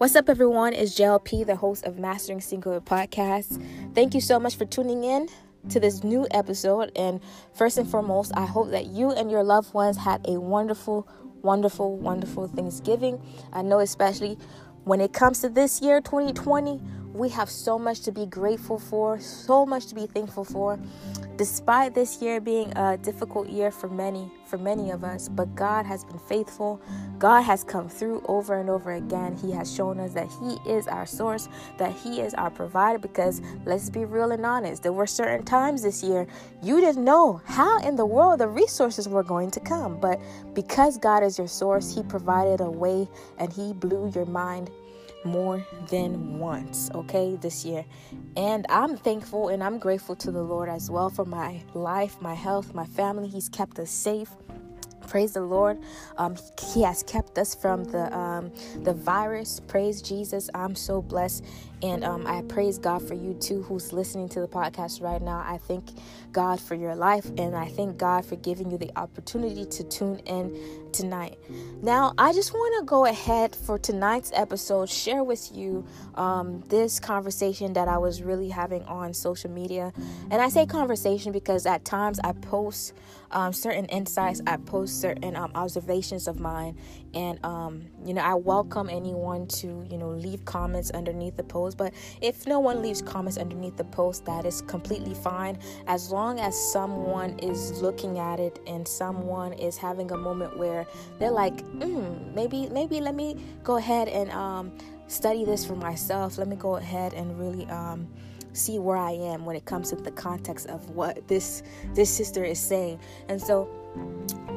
What's up, everyone? It's JLP, the host of Mastering Singular Podcast. Thank you so much for tuning in to this new episode. And first and foremost, I hope that you and your loved ones had a wonderful, wonderful, wonderful Thanksgiving. I know, especially when it comes to this year, 2020, we have so much to be grateful for, so much to be thankful for. Despite this year being a difficult year for many for many of us but god has been faithful. God has come through over and over again. He has shown us that he is our source that he is our provider because let's be real and honest there were certain times this year you didn't know how in the world the resources were going to come. But because god is your source he provided a way and he blew your mind more than once, okay, this year. And I'm thankful and I'm grateful to the Lord as well for my life, my health, my family. He's kept us safe praise the lord um, he has kept us from the um, the virus praise jesus i'm so blessed and um, I praise God for you too, who's listening to the podcast right now. I thank God for your life, and I thank God for giving you the opportunity to tune in tonight. Now, I just want to go ahead for tonight's episode, share with you um, this conversation that I was really having on social media. And I say conversation because at times I post um, certain insights, I post certain um, observations of mine, and um, you know, I welcome anyone to you know leave comments underneath the post but if no one leaves comments underneath the post, that is completely fine. As long as someone is looking at it and someone is having a moment where they're like, mm, maybe, maybe let me go ahead and um, study this for myself. Let me go ahead and really. Um, see where I am when it comes to the context of what this this sister is saying. And so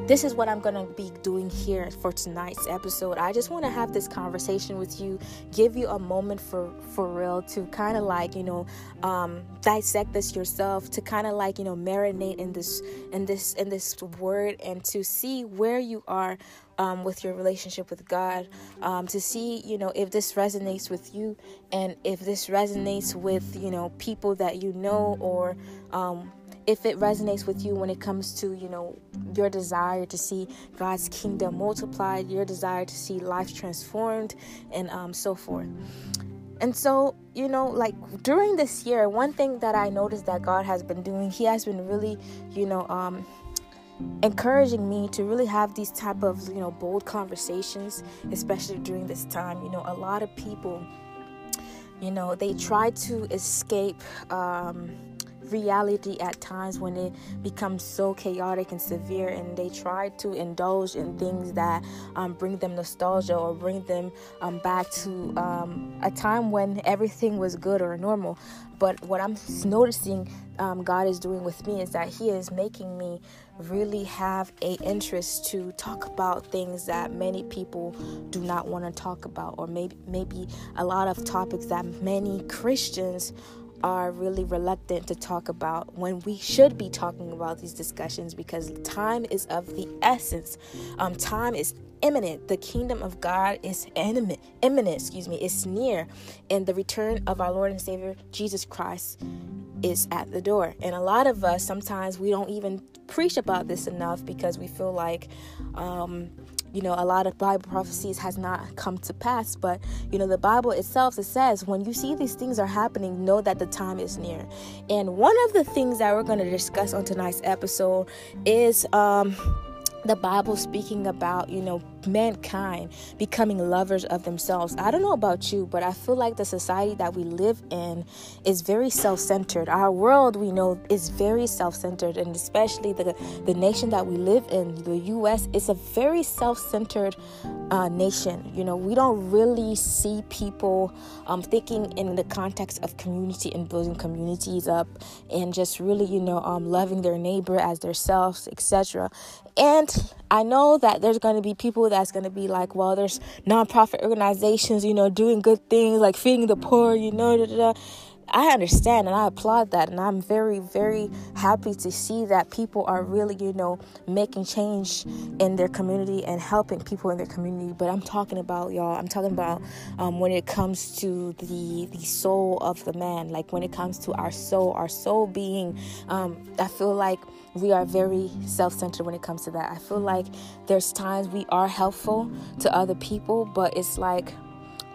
this is what I'm going to be doing here for tonight's episode. I just want to have this conversation with you, give you a moment for for real to kind of like, you know, um, dissect this yourself, to kind of like, you know, marinate in this in this in this word and to see where you are um, with your relationship with God, um, to see, you know, if this resonates with you and if this resonates with, you know, people that you know or um, if it resonates with you when it comes to you know your desire to see god's kingdom multiplied your desire to see life transformed and um, so forth. And so you know like during this year one thing that i noticed that god has been doing he has been really you know um, encouraging me to really have these type of you know bold conversations especially during this time. You know a lot of people you know they try to escape um, reality at times when it becomes so chaotic and severe and they try to indulge in things that um, bring them nostalgia or bring them um, back to um, a time when everything was good or normal. But what i'm noticing um, god is doing with me is that he is making me really have a interest to talk about things that many people do not want to talk about or maybe maybe a lot of topics that many christians are really reluctant to talk about when we should be talking about these discussions because time is of the essence. Um, time is imminent. The kingdom of God is imminent. Imminent, excuse me, it's near, and the return of our Lord and Savior Jesus Christ is at the door. And a lot of us sometimes we don't even preach about this enough because we feel like um, you know a lot of bible prophecies has not come to pass but you know the bible itself it says when you see these things are happening know that the time is near. And one of the things that we're going to discuss on tonight's episode is um the Bible speaking about, you know, mankind becoming lovers of themselves. I don't know about you, but I feel like the society that we live in is very self-centered. Our world, we know, is very self-centered, and especially the the nation that we live in, the U.S., is a very self-centered uh, nation. You know, we don't really see people um, thinking in the context of community and building communities up, and just really, you know, um, loving their neighbor as themselves, etc. And I know that there's going to be people that's going to be like, well, there's nonprofit organizations, you know, doing good things like feeding the poor, you know, da, da, da. I understand and I applaud that, and I'm very, very happy to see that people are really, you know, making change in their community and helping people in their community. But I'm talking about y'all. I'm talking about um, when it comes to the the soul of the man, like when it comes to our soul, our soul being. Um, I feel like we are very self-centered when it comes to that. I feel like there's times we are helpful to other people, but it's like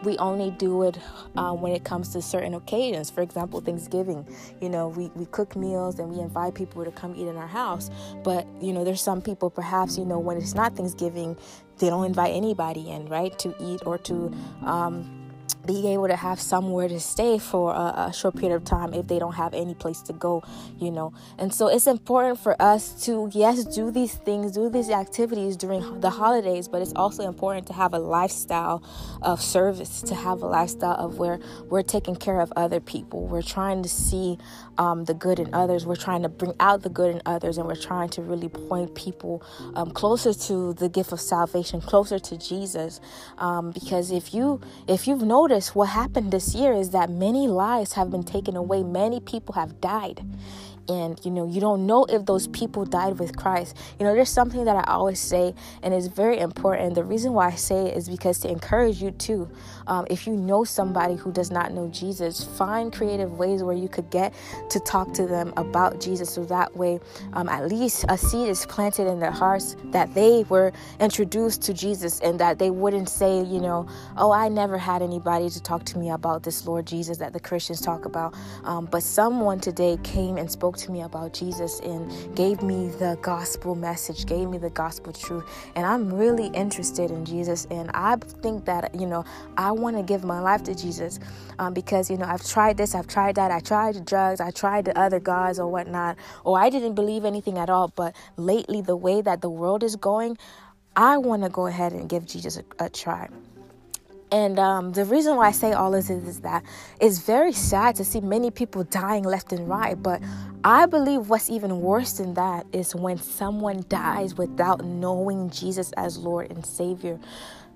we only do it um, when it comes to certain occasions. For example, Thanksgiving. You know, we, we cook meals and we invite people to come eat in our house. But, you know, there's some people, perhaps, you know, when it's not Thanksgiving, they don't invite anybody in, right, to eat or to. Um, being able to have somewhere to stay for a, a, short period of time if they don't have any place to go, you know. And so it's important for us to, yes, do these things, do these activities during the holidays, but it's also important to have a lifestyle of service, to have a lifestyle of where we're taking care of other people. We're trying to see um, the good in others. We're trying to bring out the good in others, and we're trying to really point people um, closer to the gift of salvation, closer to Jesus. Um, because if you if you've noticed what happened this year is that many lives have been taken away, many people have died and you know you don't know if those people died with christ you know there's something that i always say and it's very important the reason why i say it is because to encourage you too um, if you know somebody who does not know jesus find creative ways where you could get to talk to them about jesus so that way um, at least a seed is planted in their hearts that they were introduced to jesus and that they wouldn't say you know oh i never had anybody to talk to me about this lord jesus that the christians talk about um, but someone today came and spoke to me about Jesus and gave me the gospel message, gave me the gospel truth. And I'm really interested in Jesus. And I think that, you know, I want to give my life to Jesus um, because, you know, I've tried this, I've tried that, I tried drugs, I tried the other gods or whatnot, or I didn't believe anything at all. But lately, the way that the world is going, I want to go ahead and give Jesus a, a try. And um, the reason why I say all this is, is that it's very sad to see many people dying left and right. But I believe what's even worse than that is when someone dies without knowing Jesus as Lord and Savior.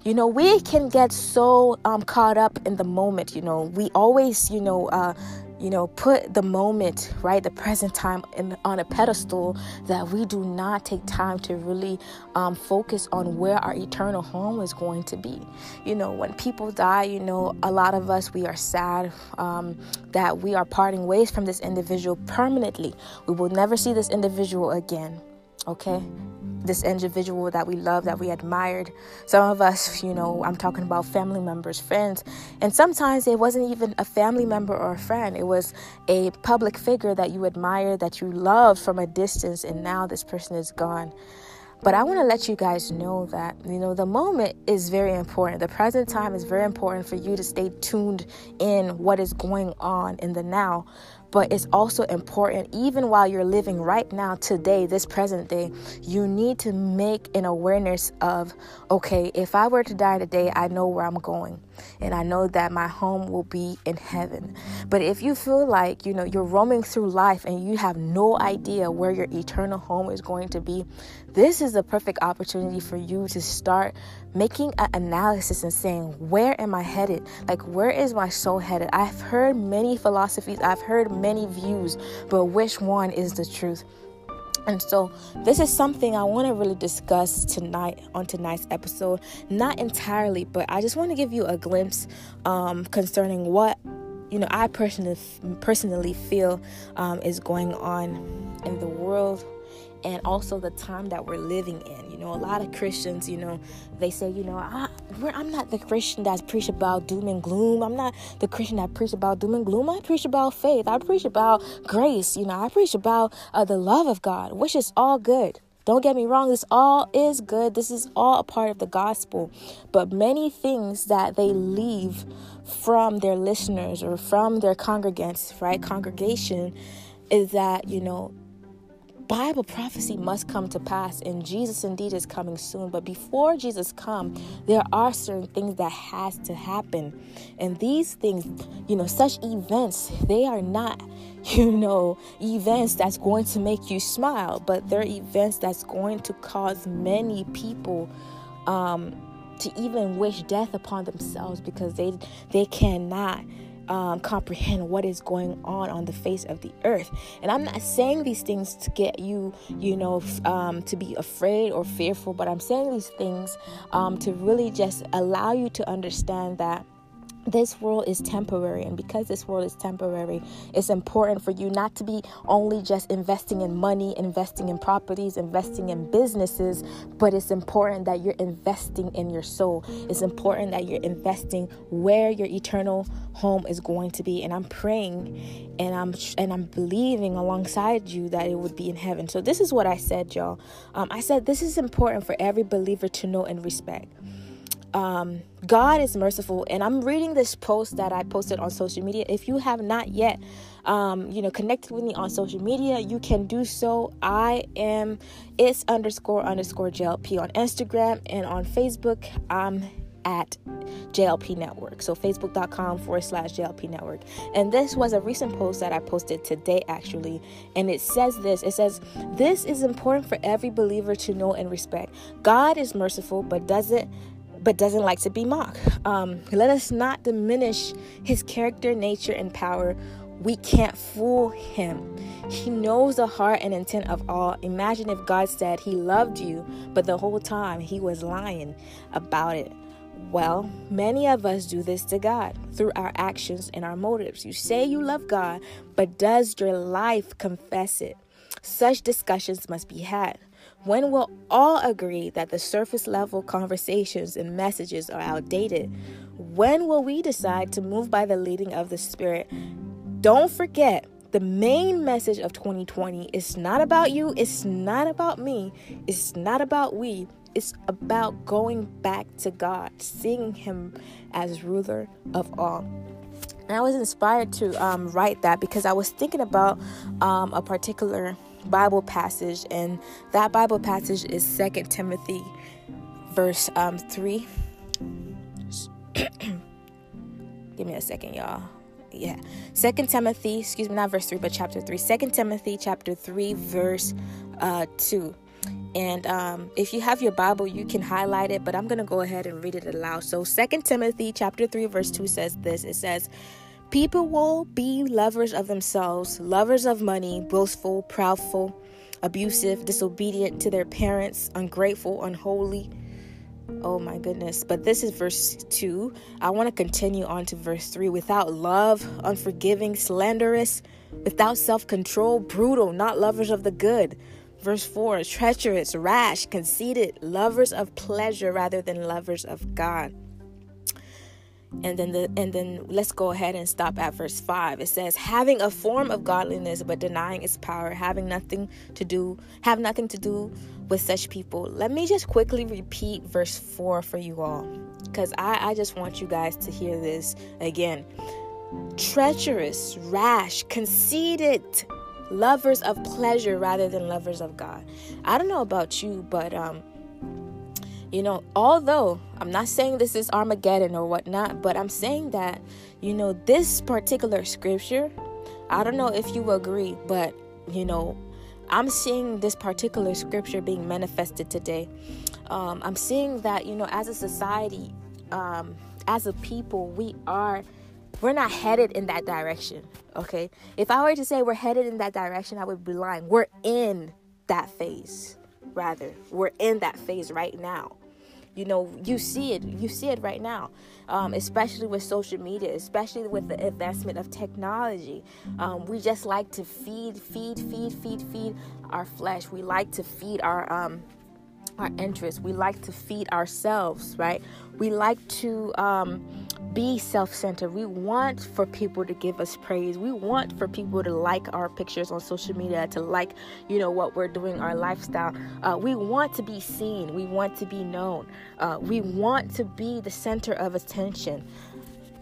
You know, we can get so um, caught up in the moment. You know, we always, you know, uh, you know, put the moment, right, the present time in, on a pedestal that we do not take time to really um, focus on where our eternal home is going to be. You know, when people die, you know, a lot of us, we are sad um, that we are parting ways from this individual permanently. We will never see this individual again, okay? This individual that we love, that we admired. Some of us, you know, I'm talking about family members, friends, and sometimes it wasn't even a family member or a friend. It was a public figure that you admired, that you loved from a distance, and now this person is gone. But I want to let you guys know that, you know, the moment is very important. The present time is very important for you to stay tuned in what is going on in the now but it's also important, even while you're living right now, today, this present day, you need to make an awareness of, okay, if I were to die today, I know where I'm going and I know that my home will be in heaven. But if you feel like, you know, you're roaming through life and you have no idea where your eternal home is going to be, this is the perfect opportunity for you to start making an analysis and saying, Where am I headed? Like, where is my soul headed? I've heard many philosophies, I've heard many views, but which one is the truth? And so, this is something I want to really discuss tonight on tonight's episode. Not entirely, but I just want to give you a glimpse um, concerning what you know I personally personally feel um, is going on in the world and also the time that we're living in. You know, a lot of Christians, you know, they say, you know, I, am not the Christian that's preach about doom and gloom. I'm not the Christian that preach about doom and gloom. I preach about faith. I preach about grace. You know, I preach about uh, the love of God, which is all good. Don't get me wrong, this all is good. This is all a part of the gospel. But many things that they leave from their listeners or from their congregants, right? Congregation is that, you know, Bible prophecy must come to pass, and Jesus indeed is coming soon. But before Jesus come, there are certain things that has to happen, and these things, you know, such events, they are not, you know, events that's going to make you smile, but they're events that's going to cause many people. Um, to even wish death upon themselves because they they cannot um, comprehend what is going on on the face of the earth. And I'm not saying these things to get you, you know, um, to be afraid or fearful, but I'm saying these things um, to really just allow you to understand that this world is temporary and because this world is temporary it's important for you not to be only just investing in money investing in properties investing in businesses but it's important that you're investing in your soul. It's important that you're investing where your eternal home is going to be and i'm praying and i'm and i'm believing alongside you that it would be in heaven. So this is what i said y'all. Um, i said this is important for every believer to know and respect um, God is merciful. And I'm reading this post that I posted on social media. If you have not yet, um, you know, connected with me on social media, you can do so. I am it's underscore underscore JLP on Instagram and on Facebook. I'm at JLP Network. So facebook.com forward slash JLP Network. And this was a recent post that I posted today, actually. And it says this it says, This is important for every believer to know and respect. God is merciful, but doesn't but doesn't like to be mocked. Um, let us not diminish his character, nature, and power. We can't fool him. He knows the heart and intent of all. Imagine if God said he loved you, but the whole time he was lying about it. Well, many of us do this to God through our actions and our motives. You say you love God, but does your life confess it? Such discussions must be had. When we'll all agree that the surface level conversations and messages are outdated, when will we decide to move by the leading of the Spirit? Don't forget, the main message of 2020 is not about you, it's not about me, it's not about we, it's about going back to God, seeing Him as ruler of all. And I was inspired to um, write that because I was thinking about um, a particular Bible passage, and that Bible passage is Second Timothy, verse um, 3. Give me a second, y'all. Yeah. Second Timothy, excuse me, not verse 3, but chapter 3. Second Timothy, chapter 3, verse uh, 2. And um, if you have your Bible, you can highlight it, but I'm going to go ahead and read it aloud. So, Second Timothy, chapter 3, verse 2 says this It says, People will be lovers of themselves, lovers of money, boastful, proudful, abusive, disobedient to their parents, ungrateful, unholy. Oh my goodness. But this is verse 2. I want to continue on to verse 3. Without love, unforgiving, slanderous, without self control, brutal, not lovers of the good. Verse 4 treacherous, rash, conceited, lovers of pleasure rather than lovers of God and then the and then let's go ahead and stop at verse 5 it says having a form of godliness but denying its power having nothing to do have nothing to do with such people. Let me just quickly repeat verse 4 for you all because I, I just want you guys to hear this again. Treacherous rash conceited lovers of pleasure rather than lovers of god. I don't know about you but um you know, although I'm not saying this is Armageddon or whatnot, but I'm saying that, you know, this particular scripture, I don't know if you agree, but, you know, I'm seeing this particular scripture being manifested today. Um, I'm seeing that, you know, as a society, um, as a people, we are we're not headed in that direction okay? If i were to say we're headed in that direction i would be lying. We're in that phase rather. We're in that phase right now you know you see it you see it right now um, especially with social media especially with the advancement of technology. Um, we just like to feed feed feed feed feed our flesh. We like to feed our um, our interests. We like to feed ourselves right? We like to um, be self centered. We want for people to give us praise. We want for people to like our pictures on social media, to like, you know, what we're doing, our lifestyle. Uh, we want to be seen. We want to be known. Uh, we want to be the center of attention.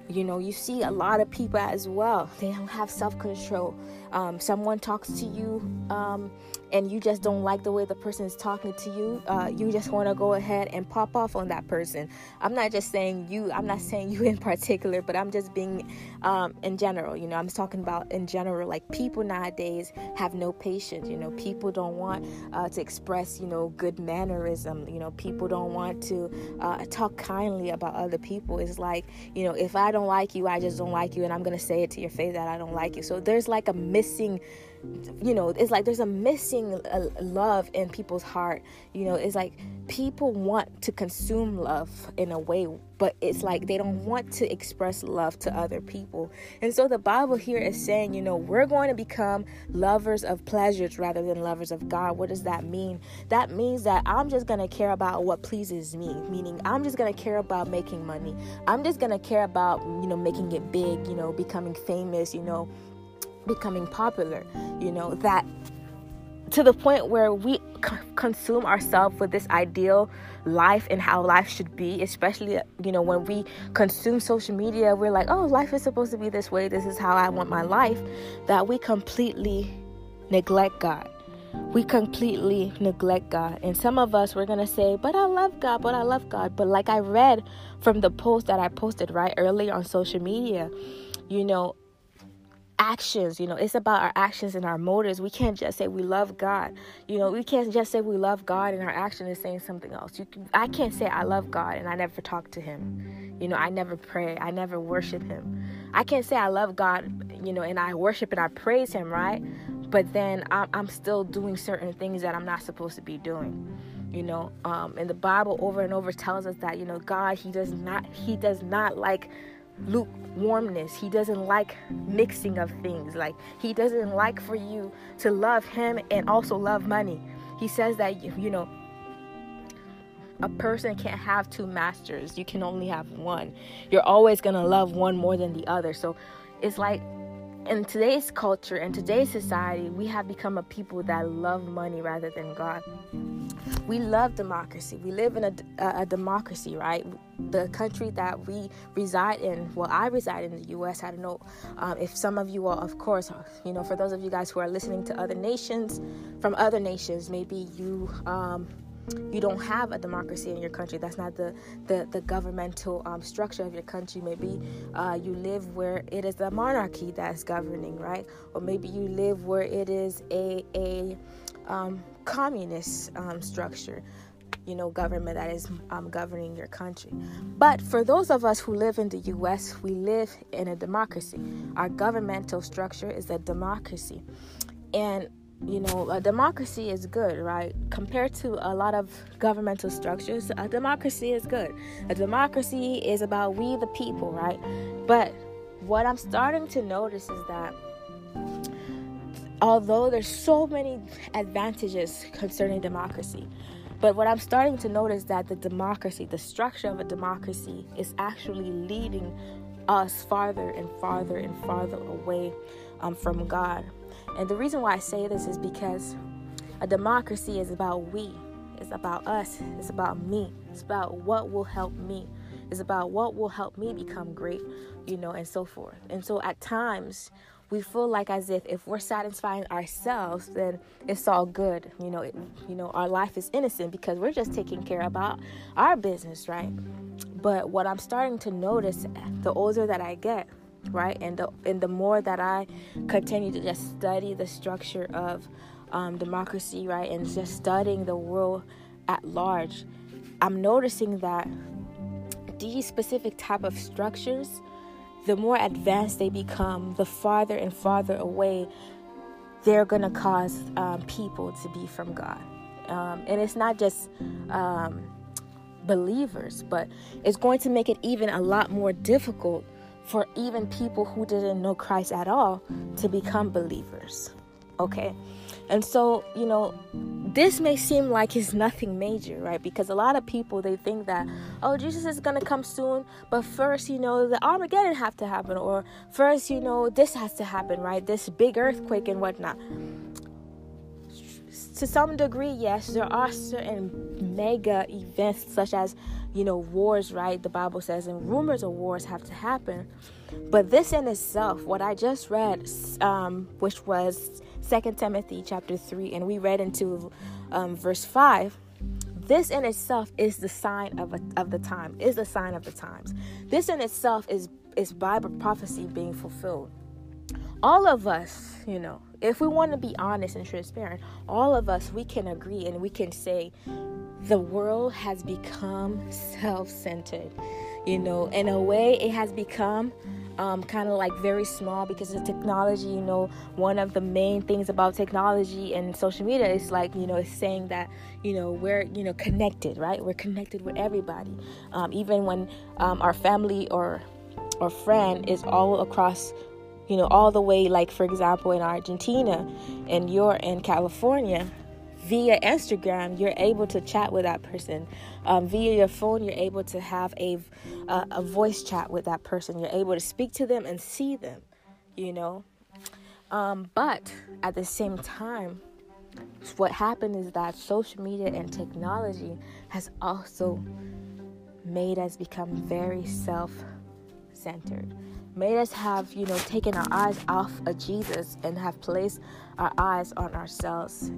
You know, you see a lot of people as well. They don't have self control. Um, someone talks to you. Um, and you just don't like the way the person is talking to you, uh, you just want to go ahead and pop off on that person. I'm not just saying you, I'm not saying you in particular, but I'm just being um, in general. You know, I'm talking about in general. Like people nowadays have no patience. You know, people don't want uh, to express, you know, good mannerism. You know, people don't want to uh, talk kindly about other people. It's like, you know, if I don't like you, I just don't like you, and I'm gonna say it to your face that I don't like you. So there's like a missing you know it's like there's a missing uh, love in people's heart you know it's like people want to consume love in a way but it's like they don't want to express love to other people. And so the bible here is saying you know we're going to become lovers of pleasures rather than lovers of god. What does that mean? That means that i'm just going to care about what pleases me meaning i'm just going to care about making money. I'm just going to care about you know making it big you know becoming famous you know becoming popular, you know, that to the point where we c- consume ourselves with this ideal life and how life should be especially you know when we consume social media we're like oh life is supposed to be this way. This is how i want my life that we completely neglect god. We completely neglect god. And some of us we're gonna say but i love god but i love god. But like i read from the post that i posted right earlier on social media you know actions you know it's about our actions and our motives. We can't just say we love god. You know we can't just say we love god and our action is saying something else. You can, i can't say i love god and i never talk to him. You know i never pray. I never worship him. I can't say i love god you know and i worship and i praise him right? But then i'm, I'm still doing certain things that i'm not supposed to be doing. You know um, and the bible over and over tells us that you know god he does not he does not like lukewarmness. He doesn't like mixing of things. Like he doesn't like for you to love him and also love money. He says that you, know a person can't have two masters. You can only have one. You're always going to love one more than the other. So it's like in today's culture and today's society, we have become a people that love money rather than God. We love democracy. We live in a, a, a, democracy, right? The country that we reside in, well, I reside in the U.S. I don't know um, if some of you are, of course, you know, for those of you guys who are listening to other nations, from other nations, maybe you um, you don't have a democracy in your country. That's not the the, the governmental um, structure of your country. Maybe uh, you live where it is a monarchy that's governing, right? Or maybe you live where it is a a um, communist um, structure you know government that is um, governing your country but for those of us who live in the us we live in a democracy our governmental structure is a democracy and you know, a democracy is good, right? Compared to a lot of governmental structures, a democracy is good. A democracy is about we the people, right? But what I'm starting to notice is that although there's so many advantages concerning democracy, but what I'm starting to notice that the democracy, the structure of a democracy is actually leading us farther and farther and farther away um, from God. And the reason why I say this is because a democracy is about we, it's about us, it's about me, it's about what will help me, it's about what will help me become great, you know, and so forth. And so at times, we feel like as if if we're satisfying ourselves then it's all good. You know it, you know our life is innocent because we're just taking care about our business right? But what i'm starting to notice the older that i get right? And the and the more that i continue to just study the structure of um, democracy right? And just studying the world at large i'm noticing that these specific type of structures the more advanced they become the farther and farther away they're going to cause um, people to be from god. Um, and it's not just um, believers but it's going to make it even a lot more difficult for even people who didn't know Christ at all to become believers. Okay? And so, you know, this may seem like it's nothing major, right? Because a lot of people they think that, oh, Jesus is gonna come soon, but first, you know, the Armageddon have to happen, or first, you know, this has to happen, right? This big earthquake and whatnot. To some degree, yes, there are certain mega events such as you know, wars, right? The Bible says, and rumors of wars have to happen. But this in itself, what I just read, um, which was Second Timothy chapter 3, and we read into um, verse 5, this in itself is the sign of, a, of the time, is the sign of the times. This in itself is, is Bible prophecy being fulfilled. All of us, you know, if we want to be honest and transparent, all of us, we can agree and we can say the world has become self centered. You know, in a way, it has become um, kind of like very small because of technology. You know, one of the main things about technology and social media is like, you know, it's saying that, you know, we're, you know, connected, right? We're connected with everybody. Um, even when um, our family or, or friend is all across you know all the way like for example in argentina and you're in california via Instagram, you're able to chat with that person. Um, via your phone, you're able to have a, uh, a voice chat with that person. You're able to speak to them and see them, you know. Um, but at the same time, what happened is that social media and technology has also made us become very self centered made us have, you know, taken our eyes off of Jesus and have placed our eyes on ourselves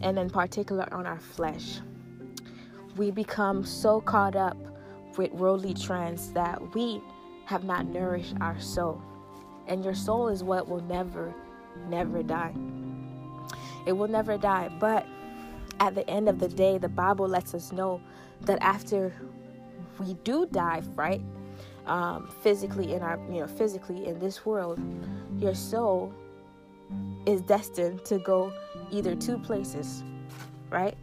and in particular on our flesh. We become so caught up with worldly trends that we have not nourished our soul. And your soul is what will never, never die. It will never die. But at the end of the day, the Bible lets us know that after we do die, right? Um, physically in our you know physically in this world your soul is destined to go either two places right?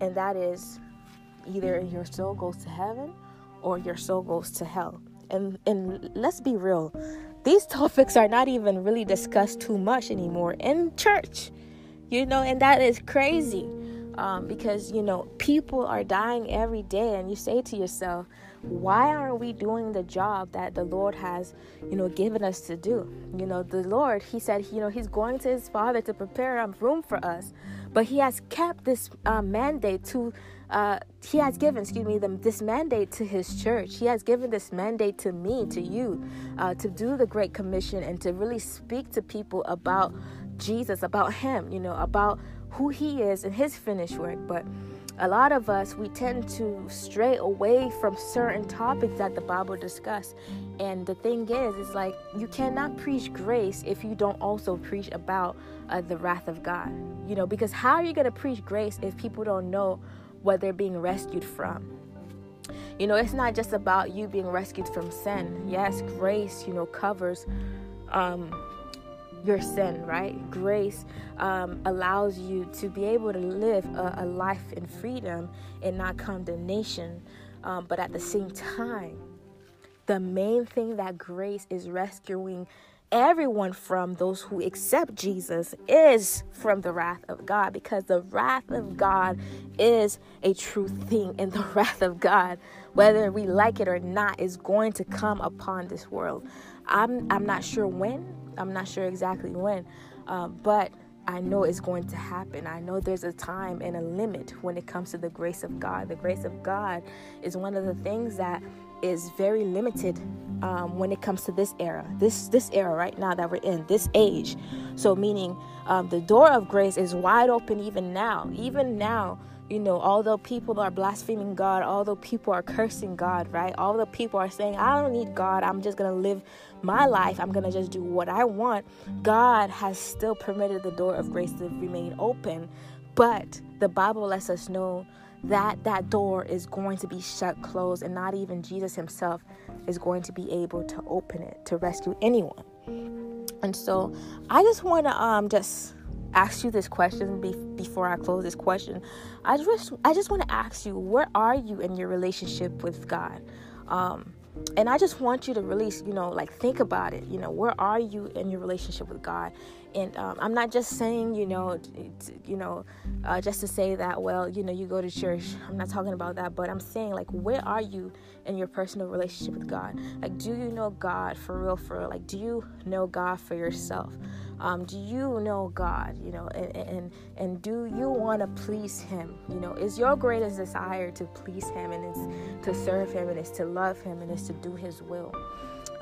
And that is either your soul goes to heaven or your soul goes to hell. And and let's be real these topics are not even really discussed too much anymore in church you know and that is crazy um, because you know people are dying every day and you say to yourself why aren't we doing the job that the lord has you know given us to do? You know the lord he said you know he's going to his father to prepare a room for us but he has kept this uh, mandate to uh, he has given excuse me the, this mandate to his church. He has given this mandate to me to you uh, to do the great commission and to really speak to people about jesus about him you know about who he is and his finished work. But a lot of us we tend to stray away from certain topics that the bible discuss. And the thing is it's like you cannot preach grace if you don't also preach about uh, the wrath of god. You know because how are you going to preach grace if people don't know what they're being rescued from? You know it's not just about you being rescued from sin. Yes grace you know covers um your sin, right? Grace um, allows you to be able to live a, a life in freedom and not condemnation. Um, but at the same time, the main thing that grace is rescuing everyone from those who accept Jesus is from the wrath of God because the wrath of God is a true thing and the wrath of God whether we like it or not is going to come upon this world. I'm I'm not sure when I'm not sure exactly when, um, but I know it's going to happen. I know there's a time and a limit when it comes to the grace of God. The grace of God is one of the things that is very limited um, when it comes to this era, this this era right now that we're in, this age. So meaning um, the door of grace is wide open even now. Even now, you know, although people are blaspheming God, although people are cursing God, right? Although people are saying, I don't need God, I'm just going to live my life, I'm going to just do what I want, God has still permitted the door of grace to remain open. But the Bible lets us know that that door is going to be shut closed, and not even Jesus himself is going to be able to open it to rescue anyone. And so I just want to um, just ask you this question be- before I close this question. I just I just want to ask you, where are you in your relationship with God? Um, and I just want you to really, you know, like think about it. You know, where are you in your relationship with God? And um, I'm not just saying, you know, you know, uh, just to say that. Well, you know, you go to church. I'm not talking about that, but I'm saying like, where are you in your personal relationship with God? Like, do you know God for real? For real? Like, do you know God for yourself? Um, do you know God? You know, and and, and do you want to please Him? You know, is your greatest desire to please Him and it's to serve Him and it's to love Him and it's to do His will.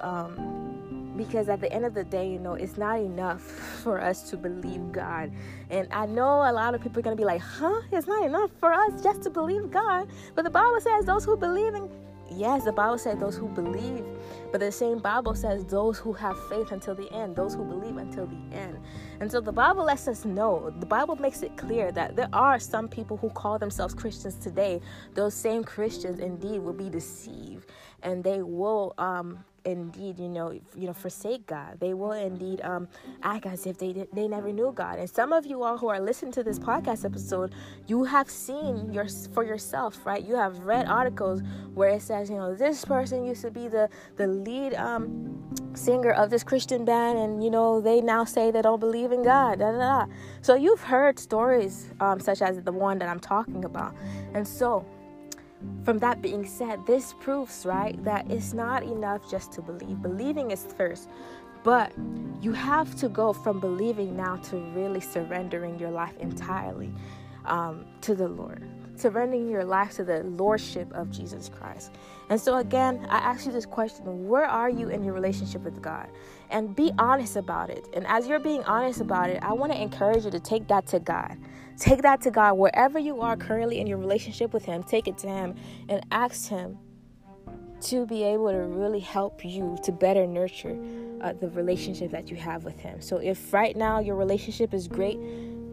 Um, because at the end of the day, you know, it's not enough for us to believe God. And I know a lot of people are going to be like, huh? It's not enough for us just to believe God. But the Bible says those who believe in Yes, the Bible says those who believe, but the same Bible says those who have faith until the end, those who believe until the end. And so the Bible lets us know, the Bible makes it clear that there are some people who call themselves Christians today. Those same Christians indeed will be deceived and they will um, indeed, you know, you know, forsake God. They will indeed um, act as if they they never knew God. And some of you all who are listening to this podcast episode, you have seen your for yourself, right? You have read articles where it says, you know, this person used to be the the lead um, singer of this Christian band, and you know, they now say they don't believe in God. Da, da, da. So you've heard stories um, such as the one that I'm talking about, and so from that being said, this proves, right, that it's not enough just to believe. Believing is first, but you have to go from believing now to really surrendering your life entirely um, to the Lord, surrendering your life to the Lordship of Jesus Christ. And so, again, I ask you this question Where are you in your relationship with God? And be honest about it. And as you're being honest about it, I want to encourage you to take that to God. Take that to God wherever you are currently in your relationship with Him. Take it to Him and ask Him to be able to really help you to better nurture uh, the relationship that you have with Him. So if right now your relationship is great,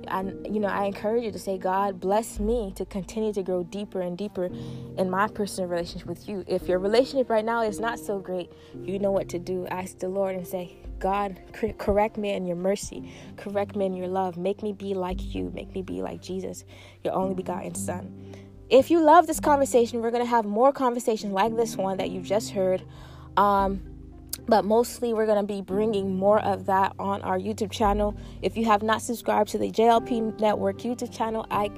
and you know, I encourage you to say, God, bless me to continue to grow deeper and deeper in my personal relationship with you. If your relationship right now is not so great, you know what to do. Ask the Lord and say, God, correct me in your mercy, correct me in your love. Make me be like you, make me be like Jesus, your only begotten Son. If you love this conversation, we're going to have more conversations like this one that you've just heard. Um, but mostly we're going to be bringing more of that on our YouTube channel. If you have not subscribed to the JLP Network YouTube channel, I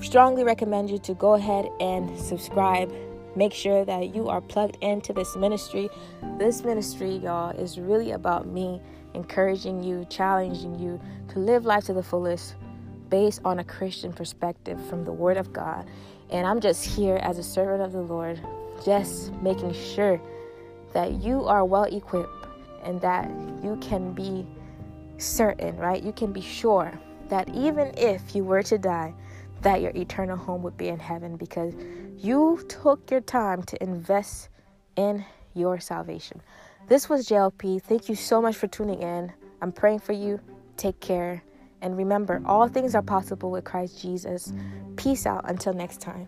strongly recommend you to go ahead and subscribe Make sure that you are plugged into this ministry. This ministry, y'all, is really about me encouraging you, challenging you to live life to the fullest based on a Christian perspective from the Word of God. And I'm just here as a servant of the Lord, just making sure that you are well equipped and that you can be certain, right? You can be sure that even if you were to die, that your eternal home would be in heaven because you took your time to invest in your salvation. This was JLP. Thank you so much for tuning in. I'm praying for you. Take care. And remember, all things are possible with Christ Jesus. Peace out until next time.